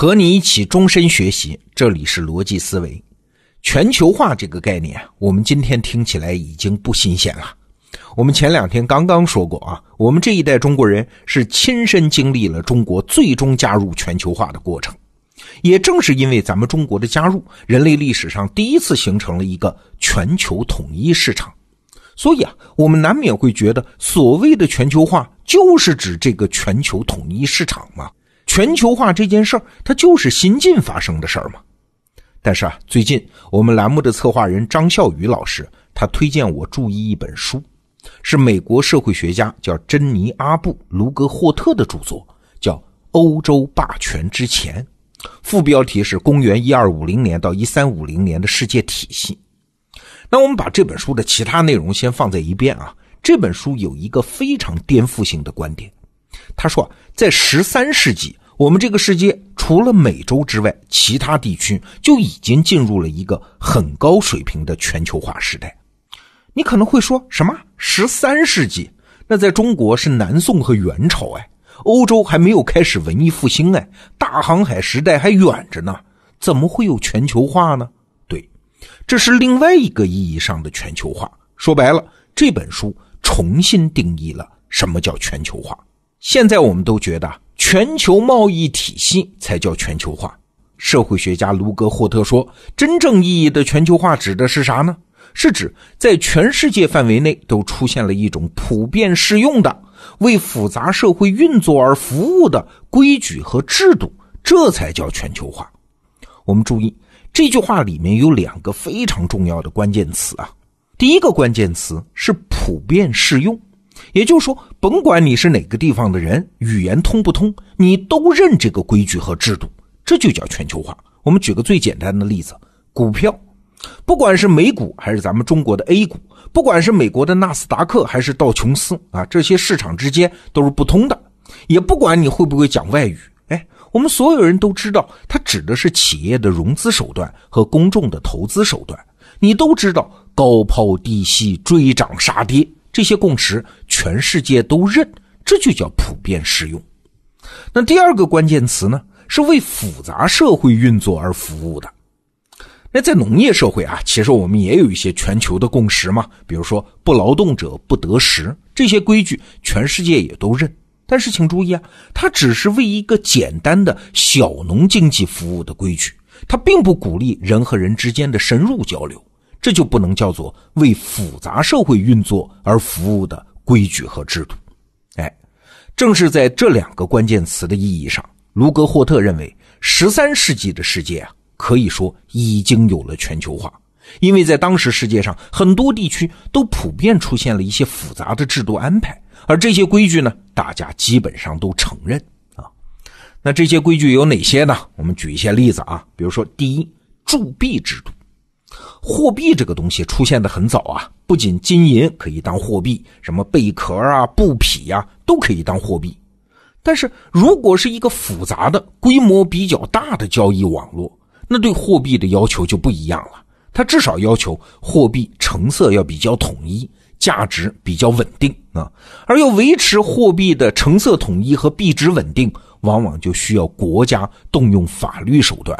和你一起终身学习，这里是逻辑思维。全球化这个概念，我们今天听起来已经不新鲜了。我们前两天刚刚说过啊，我们这一代中国人是亲身经历了中国最终加入全球化的过程。也正是因为咱们中国的加入，人类历史上第一次形成了一个全球统一市场。所以啊，我们难免会觉得，所谓的全球化就是指这个全球统一市场嘛？全球化这件事儿，它就是新近发生的事儿嘛？但是啊，最近我们栏目的策划人张笑宇老师，他推荐我注意一本书，是美国社会学家叫珍妮阿布卢格霍特的著作，叫《欧洲霸权之前》，副标题是“公元一二五零年到一三五零年的世界体系”。那我们把这本书的其他内容先放在一边啊。这本书有一个非常颠覆性的观点，他说，在十三世纪，我们这个世界除了美洲之外，其他地区就已经进入了一个很高水平的全球化时代。你可能会说什么？十三世纪？那在中国是南宋和元朝哎，欧洲还没有开始文艺复兴哎，大航海时代还远着呢，怎么会有全球化呢？对这是另外一个意义上的全球化。说白了，这本书重新定义了什么叫全球化。现在我们都觉得全球贸易体系才叫全球化。社会学家卢格霍特说，真正意义的全球化指的是啥呢？是指在全世界范围内都出现了一种普遍适用的、为复杂社会运作而服务的规矩和制度，这才叫全球化。我们注意。这句话里面有两个非常重要的关键词啊，第一个关键词是普遍适用，也就是说，甭管你是哪个地方的人，语言通不通，你都认这个规矩和制度，这就叫全球化。我们举个最简单的例子，股票，不管是美股还是咱们中国的 A 股，不管是美国的纳斯达克还是道琼斯啊，这些市场之间都是不通的，也不管你会不会讲外语。哎我们所有人都知道，它指的是企业的融资手段和公众的投资手段。你都知道高抛低吸、追涨杀跌这些共识，全世界都认，这就叫普遍适用。那第二个关键词呢，是为复杂社会运作而服务的。那在农业社会啊，其实我们也有一些全球的共识嘛，比如说不劳动者不得食这些规矩，全世界也都认。但是请注意啊，它只是为一个简单的小农经济服务的规矩，它并不鼓励人和人之间的深入交流，这就不能叫做为复杂社会运作而服务的规矩和制度。哎，正是在这两个关键词的意义上，卢格霍特认为，十三世纪的世界啊，可以说已经有了全球化，因为在当时世界上很多地区都普遍出现了一些复杂的制度安排。而这些规矩呢，大家基本上都承认啊。那这些规矩有哪些呢？我们举一些例子啊。比如说，第一，铸币制度，货币这个东西出现的很早啊。不仅金银可以当货币，什么贝壳啊、布匹呀，都可以当货币。但是如果是一个复杂的、规模比较大的交易网络，那对货币的要求就不一样了。它至少要求货币成色要比较统一。价值比较稳定啊，而要维持货币的成色统一和币值稳定，往往就需要国家动用法律手段。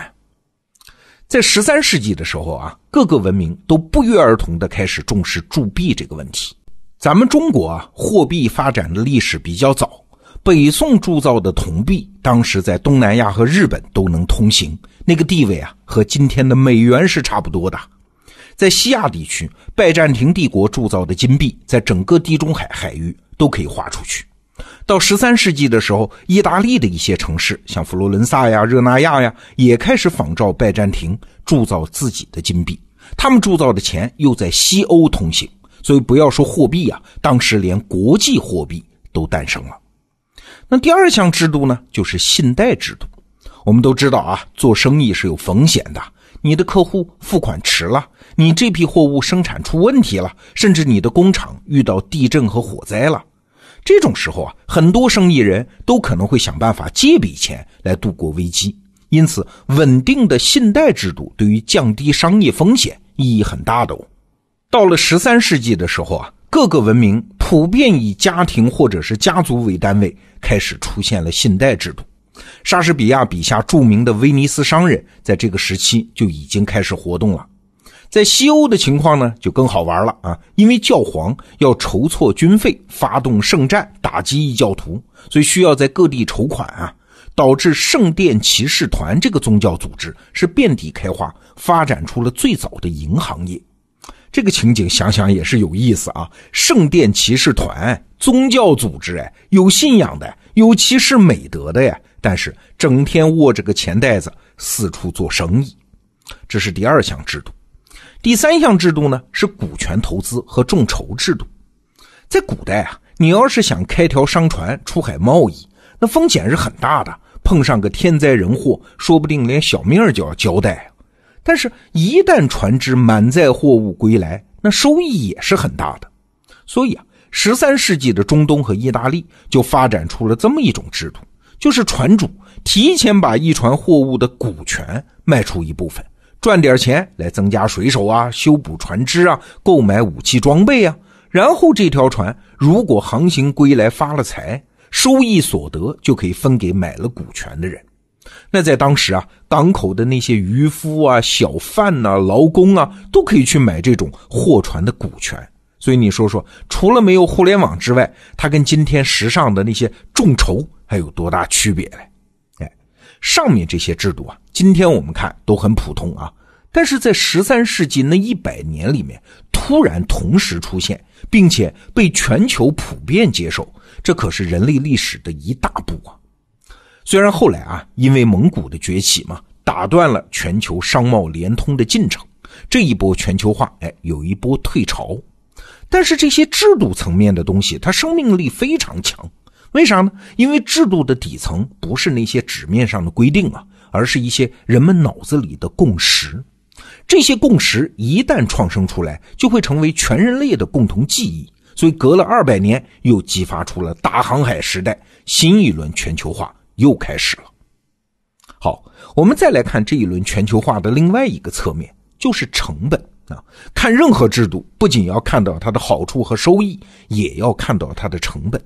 在十三世纪的时候啊，各个文明都不约而同的开始重视铸币这个问题。咱们中国啊，货币发展的历史比较早，北宋铸造的铜币，当时在东南亚和日本都能通行，那个地位啊，和今天的美元是差不多的。在西亚地区，拜占庭帝国铸造的金币，在整个地中海海域都可以划出去。到十三世纪的时候，意大利的一些城市，像佛罗伦萨呀、热那亚呀，也开始仿照拜占庭铸造自己的金币。他们铸造的钱又在西欧通行，所以不要说货币啊，当时连国际货币都诞生了。那第二项制度呢，就是信贷制度。我们都知道啊，做生意是有风险的。你的客户付款迟了，你这批货物生产出问题了，甚至你的工厂遇到地震和火灾了，这种时候啊，很多生意人都可能会想办法借笔钱来度过危机。因此，稳定的信贷制度对于降低商业风险意义很大的哦。到了十三世纪的时候啊，各个文明普遍以家庭或者是家族为单位，开始出现了信贷制度。莎士比亚笔下著名的威尼斯商人，在这个时期就已经开始活动了。在西欧的情况呢，就更好玩了啊！因为教皇要筹措军费，发动圣战，打击异教徒，所以需要在各地筹款啊，导致圣殿骑士团这个宗教组织是遍地开花，发展出了最早的银行业。这个情景想想也是有意思啊！圣殿骑士团，宗教组织，哎，有信仰的，有骑士美德的呀，但是整天握着个钱袋子，四处做生意。这是第二项制度。第三项制度呢，是股权投资和众筹制度。在古代啊，你要是想开条商船出海贸易，那风险是很大的，碰上个天灾人祸，说不定连小命就要交代。但是，一旦船只满载货物归来，那收益也是很大的。所以啊，十三世纪的中东和意大利就发展出了这么一种制度，就是船主提前把一船货物的股权卖出一部分，赚点钱来增加水手啊、修补船只啊、购买武器装备啊。然后这条船如果航行归来发了财，收益所得就可以分给买了股权的人。那在当时啊，港口的那些渔夫啊、小贩呐、劳工啊，都可以去买这种货船的股权。所以你说说，除了没有互联网之外，它跟今天时尚的那些众筹还有多大区别嘞？上面这些制度啊，今天我们看都很普通啊，但是在十三世纪那一百年里面，突然同时出现，并且被全球普遍接受，这可是人类历史的一大步啊。虽然后来啊，因为蒙古的崛起嘛，打断了全球商贸联通的进程，这一波全球化，哎，有一波退潮。但是这些制度层面的东西，它生命力非常强。为啥呢？因为制度的底层不是那些纸面上的规定啊，而是一些人们脑子里的共识。这些共识一旦创生出来，就会成为全人类的共同记忆。所以隔了二百年，又激发出了大航海时代新一轮全球化。又开始了。好，我们再来看这一轮全球化的另外一个侧面，就是成本啊。看任何制度，不仅要看到它的好处和收益，也要看到它的成本。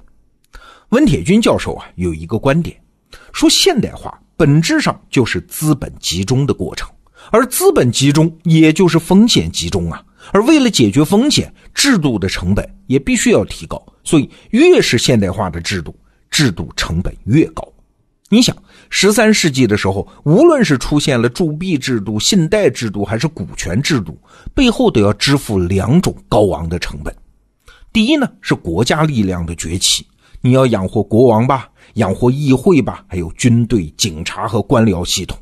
温铁军教授啊，有一个观点，说现代化本质上就是资本集中的过程，而资本集中也就是风险集中啊。而为了解决风险，制度的成本也必须要提高。所以，越是现代化的制度，制度成本越高。你想，十三世纪的时候，无论是出现了铸币制度、信贷制度，还是股权制度，背后都要支付两种高昂的成本。第一呢，是国家力量的崛起，你要养活国王吧，养活议会吧，还有军队、警察和官僚系统。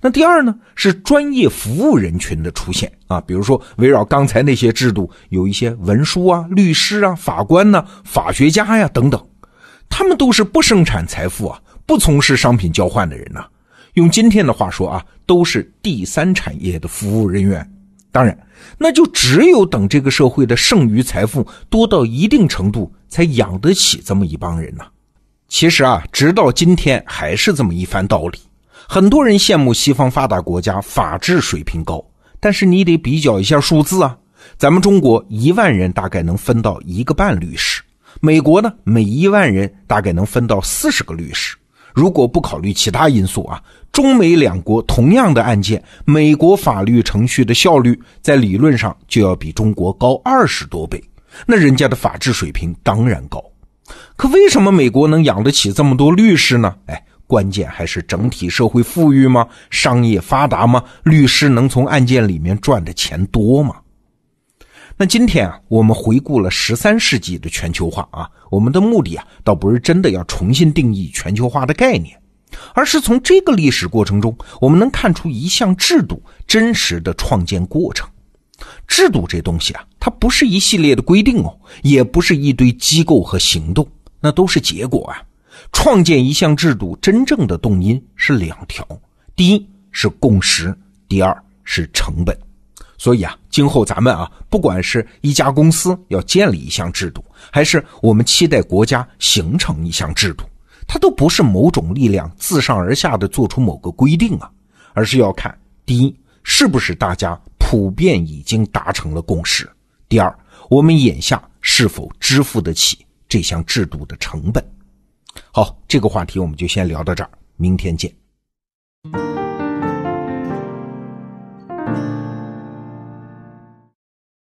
那第二呢，是专业服务人群的出现啊，比如说围绕刚才那些制度，有一些文书啊、律师啊、法官呢、法学家呀等等，他们都是不生产财富啊。不从事商品交换的人呢，用今天的话说啊，都是第三产业的服务人员。当然，那就只有等这个社会的剩余财富多到一定程度，才养得起这么一帮人呢。其实啊，直到今天还是这么一番道理。很多人羡慕西方发达国家法治水平高，但是你得比较一下数字啊。咱们中国一万人大概能分到一个半律师，美国呢，每一万人大概能分到四十个律师。如果不考虑其他因素啊，中美两国同样的案件，美国法律程序的效率在理论上就要比中国高二十多倍，那人家的法治水平当然高。可为什么美国能养得起这么多律师呢？哎，关键还是整体社会富裕吗？商业发达吗？律师能从案件里面赚的钱多吗？那今天啊，我们回顾了十三世纪的全球化啊，我们的目的啊，倒不是真的要重新定义全球化的概念，而是从这个历史过程中，我们能看出一项制度真实的创建过程。制度这东西啊，它不是一系列的规定哦，也不是一堆机构和行动，那都是结果啊。创建一项制度真正的动因是两条：第一是共识，第二是成本。所以啊，今后咱们啊，不管是一家公司要建立一项制度，还是我们期待国家形成一项制度，它都不是某种力量自上而下的做出某个规定啊，而是要看第一，是不是大家普遍已经达成了共识；第二，我们眼下是否支付得起这项制度的成本。好，这个话题我们就先聊到这儿。明天见。